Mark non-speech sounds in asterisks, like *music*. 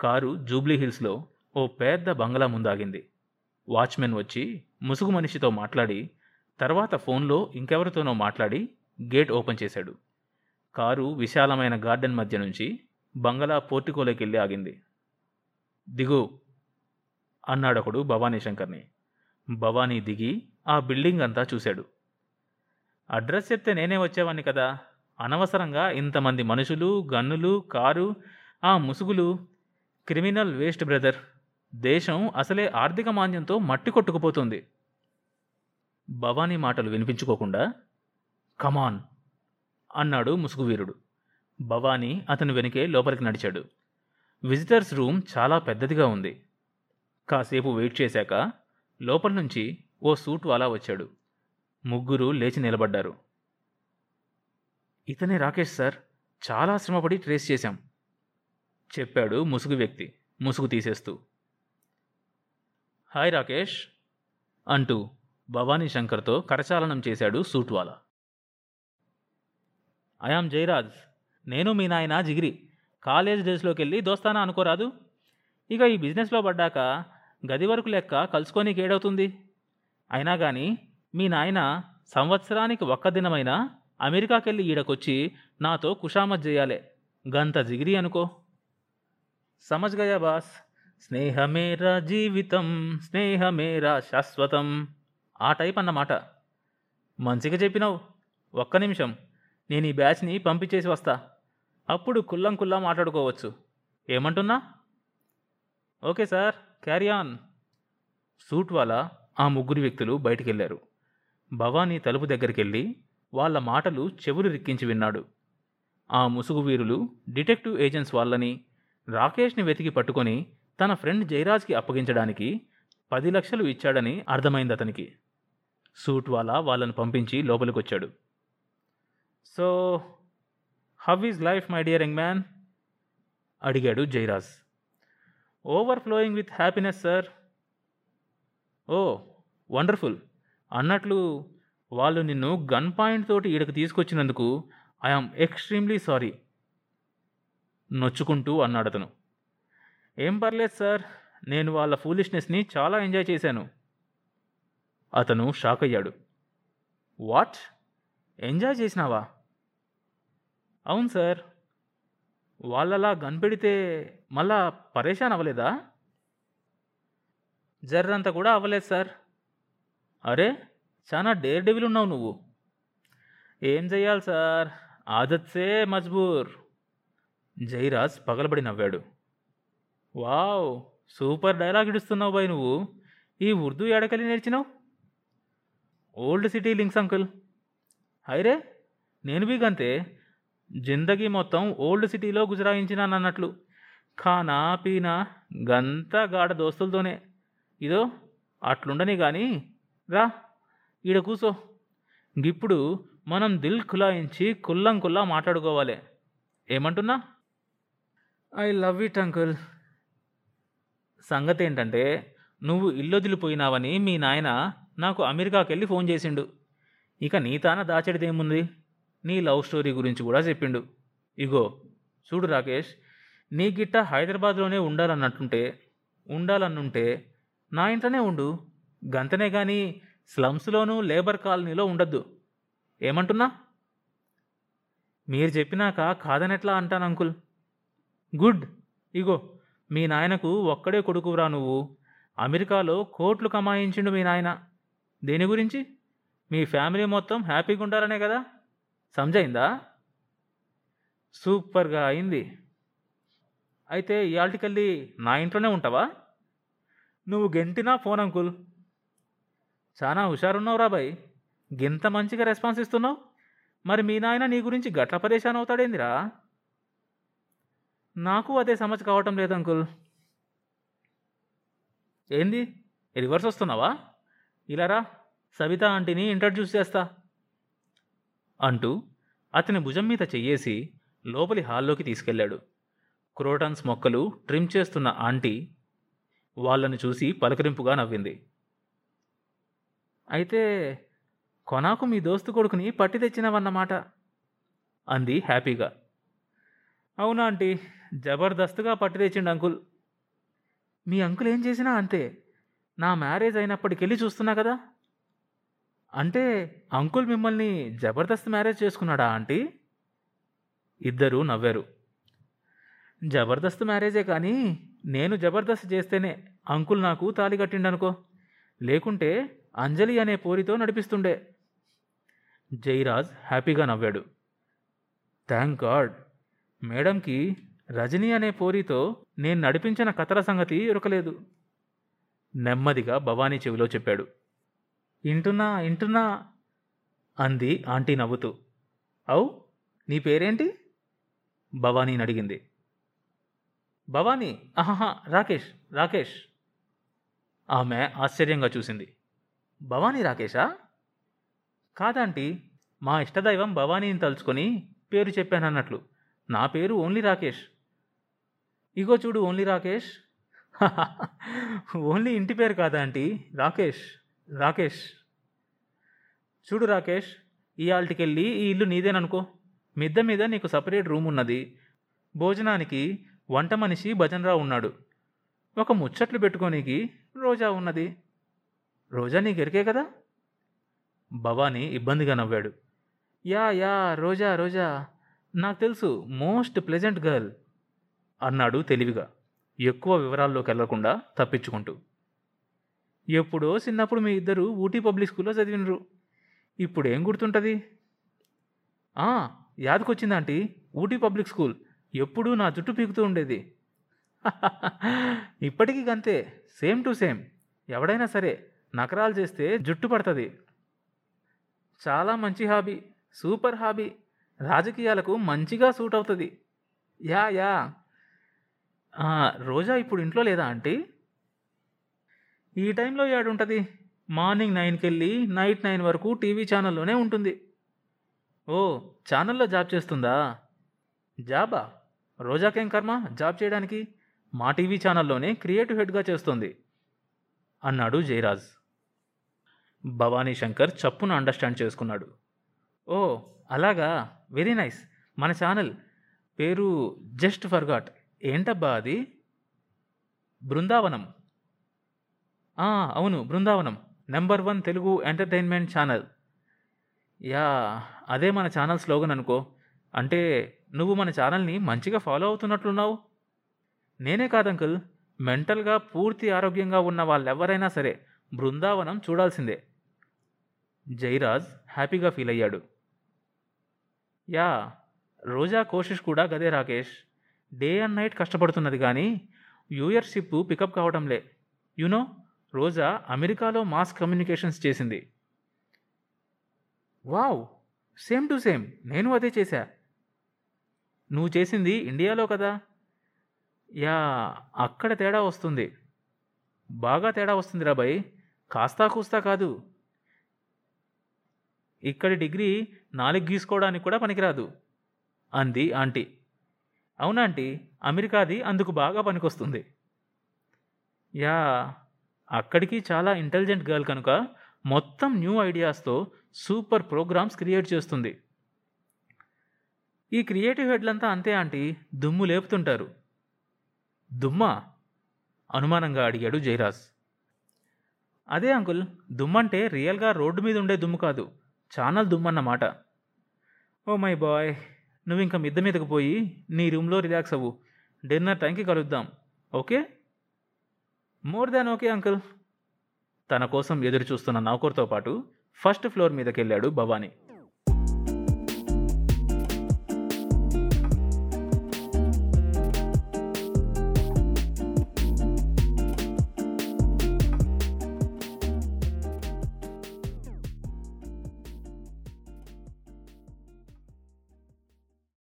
Car Jubilee హిల్స్లో ఓ పెద్ద బంగ్లా ముందాగింది. Watchman వచ్చి ముసుగు మనిషితో మాట్లాడి తర్వాత ఫోన్లో ఇంకెవరితోనో మాట్లాడి గేట్ ఓపెన్ చేశాడు. కారు విశాలమైన గార్డెన్ మధ్య నుంచి బంగళా పోర్టికోలోకి వెళ్ళి ఆగింది. దిగు అన్నాడొకడు భవానీ శంకర్ని. భవానీ దిగి ఆ బిల్డింగ్ అంతా చూశాడు. అడ్రస్ చెప్తే నేనే వచ్చేవాణ్ణి కదా. అనవసరంగా ఇంతమంది మనుషులు గన్నులు కారు ఆ ముసుగులు క్రిమినల్ వేస్ట్ బ్రదర్. దేశం అసలే ఆర్థిక మాంద్యంతో మట్టి కొట్టుకుపోతుంది. భవానీ మాటలు వినిపించుకోకుండా కమాన్ అన్నాడు ముసుగువీరుడు భవానీ అతను వెనుకే లోపలికి నడిచాడు. విజిటర్స్ రూమ్ చాలా పెద్దదిగా ఉంది. కాసేపు వెయిట్ చేశాక లోపల నుంచి ఓ సూట్ వాలా వచ్చాడు. ముగ్గురు లేచి నిలబడ్డారు. ఇతనే రాకేష్ సార్. చాలా శ్రమపడి ట్రేస్ చేశాం. చెప్పాడు ముసుగు వ్యక్తి. ముసుగు తీసేస్తూ. హాయ్ రాకేష్ అంటూ భవానీ శంకర్తో కరచాలనం చేశాడు సూట్వాలా. ఐఆమ్ జయరాజ్. నేను మీ నాయన జిగిరి. కాలేజ్ డేస్లోకి వెళ్ళి దోస్తానా అనుకోరాదు? ఇక ఈ బిజినెస్లో పడ్డాక గది వరకు లెక్క కలుసుకోనీకి ఏడవుతుంది? అయినా కానీ మీ నాయన సంవత్సరానికి ఒక్క దినమైనా అమెరికాకెళ్ళి ఈడకొచ్చి నాతో కుషామత్ చేయాలే గంత జిగిరి అనుకో. సమజ్ గయా బాస్. స్నేహమేరా జీవితం స్నేహమేరా శాశ్వతం. ఆ టైప్ అన్నమాట. మంచిగా చెప్పినావు. ఒక్క నిమిషం. నేను ఈ బ్యాచ్ని పంపించేసి వస్తా. అప్పుడు కుల్లం కుల్లా మాట్లాడుకోవచ్చు. ఏమంటున్నా? Okay sir carry on. Suit వాళ్ళ ఆ ముగ్గురు వ్యక్తులు బయటికి వెళ్ళారు భవానీ తలుపు దగ్గరికి వెళ్ళి వాళ్ళ మాటలు చెవులు రిక్కించి విన్నాడు. ఆ ముసుగు వీరులు డిటెక్టివ్ ఏజెంట్స్ వాళ్ళని రాకేష్ని వెతికి పట్టుకొని తన ఫ్రెండ్ జయరాజ్కి అప్పగించడానికి పది లక్షలు ఇచ్చాడని అర్థమైంది అతనికి. సూట్ వాలా వాళ్ళని పంపించి లోపలికి వచ్చాడు so how is life my dear young man? అడిగాడు Jayaraj. Overflowing with happiness sir. Oh wonderful. అన్నట్లు వాళ్ళు నిన్ను గన్ పాయింట్ తోటి ఈడకు తీసుకొచ్చినందుకు ఐఆమ్ ఎక్స్ట్రీమ్లీ సారీ. నొచ్చుకుంటూ అన్నాడు అతను. ఏం పర్లేదు సార్ నేను వాళ్ళ ఫూలిష్నెస్ని చాలా ఎంజాయ్ చేశాను. అతను షాక్ అయ్యాడు. వాట్? ఎంజాయ్ చేసినావా? అవును సార్. వాళ్ళలా గన్పెడితే మళ్ళా పరేషాన్ అవ్వలేదా? జర్రంత కూడా అవ్వలేదు సార్. అరే చాలా డేర్ డెవిల్ ఉన్నావు నువ్వు. ఏం చెయ్యాలి సార్? ఆదత్సే మజ్బూర్. జైరాజ్ పగలబడి నవ్వాడు. వావ్ సూపర్ డైలాగ్ ఇడుస్తున్నావు బాయ్ నువ్వు. ఈ ఉర్దూ ఎడకలి నేర్చినావు? Old city links uncle. హైరే నేను బీగంతే. జిందగీ మొత్తం ఓల్డ్ సిటీలో గుజరాయించినానన్నట్లు ఖానా పీనా గంతా గాఢ దోస్తులతోనే. ఇదో అట్లుండని కానీ రా ఈడ కూసో. ఇప్పుడు మనం దిల్ ఖులాయించి కుల్లం కుల్లా మాట్లాడుకోవాలి. ఏమంటున్నా? I love it uncle. సంగతి ఏంటంటే నువ్వు ఇల్లొదిలిపోయినావని మీ నాయన నాకు అమెరికాకి వెళ్ళి ఫోన్ చేసిండు. ఇక నీ తాన దాచెడిదేముంది? నీ లవ్ స్టోరీ గురించి కూడా చెప్పిండు. ఇగో చూడు రాకేష్ నీ గిట్ట హైదరాబాద్లోనే ఉండాలన్నట్టుంటే ఉండాలన్నుంటే నా ఇంట్లోనే ఉండు. గంతనే కానీ స్లమ్స్లోనూ లేబర్ కాలనీలో ఉండద్దు. ఏమంటున్నా? మీరు చెప్పినాక కాదనెట్లా అంటాను అంకుల్? గుడ్. ఇగో మీ నాయనకు ఒక్కడే కొడుకురా నువ్వు. అమెరికాలో కోట్లు కమాయించిండు మీ నాయన. దేని గురించి? మీ ఫ్యామిలీ మొత్తం హ్యాపీగా ఉండాలనే కదా. సమజైందా సూపర్గా అయింది. అయితే ఇవాళకెళ్ళి నా ఇంట్లోనే ఉంటావా? నువ్వు గెంటినా ఫోన్ అంకుల్? చాలా హుషారున్నావు రాబాయ్ గింత మంచిగా రెస్పాన్స్ ఇస్తున్నావు. మరి మీ నాయన నీ గురించి గట్ల పరేషాన్ అవుతాడేందిరా? నాకు అదే సమస్య కావటం లేదు అంకుల్. ఏంది? రివర్స్ వస్తున్నావా? ఇలారా సవిత ఆంటీని ఇంట్రడ్యూస్ చేస్తా. అంటూ అతని భుజం మీద చెయ్యేసి లోపలి హాల్లోకి తీసుకెళ్ళాడు. క్రోటన్స్ మొక్కలు ట్రిమ్ చేస్తున్న ఆంటీ వాళ్ళని చూసి పలకరింపుగా నవ్వింది. అయితే కొనాకు మీ దోస్తు కొడుకుని పట్టి తెచ్చినవన్నమాట అంది హ్యాపీగా. అవునా ఆంటీ? జబర్దస్త్గా పట్టు తెచ్చిండు అంకుల్. మీ అంకుల్ ఏం చేసినా అంతే. నా మ్యారేజ్ అయినప్పటికెళ్ళి చూస్తున్నా కదా. అంటే అంకుల్ మిమ్మల్ని జబర్దస్త్ మ్యారేజ్ చేసుకున్నాడా ఆంటీ? ఇద్దరూ నవ్వారు. జబర్దస్త్ మ్యారేజే కానీ నేను జబర్దస్త్ చేస్తేనే అంకుల్ నాకు తాలి కట్టిండనుకో. లేకుంటే అంజలి అనే పోరితో నడిపిస్తుండే. జైరాజ్ హ్యాపీగా నవ్వాడు. Thank God. మేడంకి రజనీ అనే పోరితో నేను నడిపించిన కథల సంగతి ఇరకలేదు. నెమ్మదిగా భవానీ చెవిలో చెప్పాడు. ఇంటున్నా ఇంటున్నా అంది ఆంటీ నవ్వుతూ. అవు నీ పేరేంటి? భవానీని అడిగింది భవానీ ఆహాహా రాకేష్ రాకేష్ ఆమె ఆశ్చర్యంగా చూసింది. భవానీ రాకేషా? కాదంటీ మా ఇష్టదైవం భవానీని తలుచుకొని పేరు చెప్పానన్నట్లు. నా పేరు ఓన్లీ రాకేష్. ఇగో చూడు ఓన్లీ రాకేష్. ఓన్లీ ఇంటి పేరు కాదా ఆంటీ? రాకేష్ రాకేష్. చూడు రాకేష్ ఈ ఆల్టికెళ్ళి ఈ ఇల్లు నీదేననుకో. మిద్ద మీద నీకు సపరేట్ రూమ్ ఉన్నది. భోజనానికి వంట మనిషి భజనరావు ఉన్నాడు. ఒక ముచ్చట్లు పెట్టుకోనికి రోజా ఉన్నది. రోజా నీ గెరికే కదా? భవానీ ఇబ్బందిగా నవ్వాడు. Yeah yeah Roja Roja. నాకు తెలుసు మోస్ట్ ప్లెజెంట్ గర్ల్. అన్నాడు తెలివిగా. ఎక్కువ వివరాల్లోకి వెళ్ళకుండా తప్పించుకుంటూ. ఎప్పుడో చిన్నప్పుడు మీ ఇద్దరు ఊటీ పబ్లిక్ స్కూల్లో చదివినరు. ఇప్పుడేం గుర్తుంటుంది? ఆ, యాదకొచ్చిందాంటీ ఊటీ పబ్లిక్ స్కూల్. ఎప్పుడూ నా జుట్టు పీకుతూ ఉండేది. *laughs* ఇప్పటికీ గంతే. Same to same. ఎవడైనా సరే నకరాలు చేస్తే జుట్టు పడుతుంది. చాలా మంచి హాబీ. Super hobby. రాజకీయాలకు మంచిగా సూట్ అవుతుంది. Yeah yeah. రోజా ఇప్పుడు ఇంట్లో లేదా ఆంటీ? ఈ టైంలో ఏడుంటుంది? మార్నింగ్ నైన్కి వెళ్ళి నైట్ నైన్ వరకు టీవీ ఛానల్లోనే ఉంటుంది. ఓ ఛానల్లో జాబ్ చేస్తుందా? జాబా? రోజాకేం కర్మ? జాబ్ చేయడానికి? మా టీవీ ఛానల్లోనే క్రియేటివ్ హెడ్గా చేస్తుంది అన్నాడు జయరాజ్. భవానీ శంకర్ చప్పున అండర్స్టాండ్ చేసుకున్నాడు. ఓ అలాగా? Very nice. మన ఛానల్ పేరు జస్ట్ ఫర్గాట్. ఏంటబ్బా అది? బృందావనం. ఆ, అవును Brindavanam. Number one Telugu entertainment channel yeah అదే మన ఛానల్ స్లోగన్ అనుకో. అంటే నువ్వు మన ఛానల్ని మంచిగా ఫాలో అవుతున్నట్లున్నావు. నేనే కాదు అంకుల్ మెంటల్గా పూర్తి ఆరోగ్యంగా ఉన్న వాళ్ళెవరైనా సరే బృందావనం చూడాల్సిందే. జైరాజ్ హ్యాపీగా ఫీల్ అయ్యాడు. యా రోజా కోషిష్ కూడా గదే రాకేష్. డే అండ్ నైట్ కష్టపడుతున్నది కానీ వ్యూయర్షిప్ పికప్ కావడంలే యునో రోజా అమెరికాలో మాస్ కమ్యూనికేషన్స్ చేసింది. వావ్ సేమ్ టు సేమ్ నేను అదే చేశా. నువ్వు చేసింది ఇండియాలో కదా? యా అక్కడ తేడా వస్తుంది. బాగా తేడా వస్తుంది రాబాయ్ కాస్తా కూస్తా కాదు. ఇక్కడి డిగ్రీ నాలుగు గీసుకోవడానికి కూడా పనికిరాదు అంది ఆంటీ. అవునా ఆంటీ? అమెరికాది అందుకు బాగా పనికొస్తుంది. యా అక్కడికి చాలా ఇంటెలిజెంట్ గర్ల్ కనుక మొత్తం న్యూ ఐడియాస్తో సూపర్ ప్రోగ్రామ్స్ క్రియేట్ చేస్తుంది. ఈ క్రియేటివ్ హెడ్లంతా అంతే ఆంటీ దుమ్ము లేపుతుంటారు. దుమ్మా? అనుమానంగా అడిగాడు జయరాజ్ అదే అంకుల్ దుమ్మంటే రియల్గా రోడ్డు మీద ఉండే దుమ్ము కాదు ఛానల్ దుమ్మన్నమాట. Oh my boy. నువ్వు ఇంకా మిద్ద మీదకు పోయి నీ రూమ్లో రిలాక్స్ అవ్వు. డిన్నర్ టైంకి కలుద్దాం. Okay? More than okay uncle. తన కోసం ఎదురు చూస్తున్న నౌకర్తో పాటు ఫస్ట్ ఫ్లోర్ మీదకి వెళ్ళాడు భవానీ.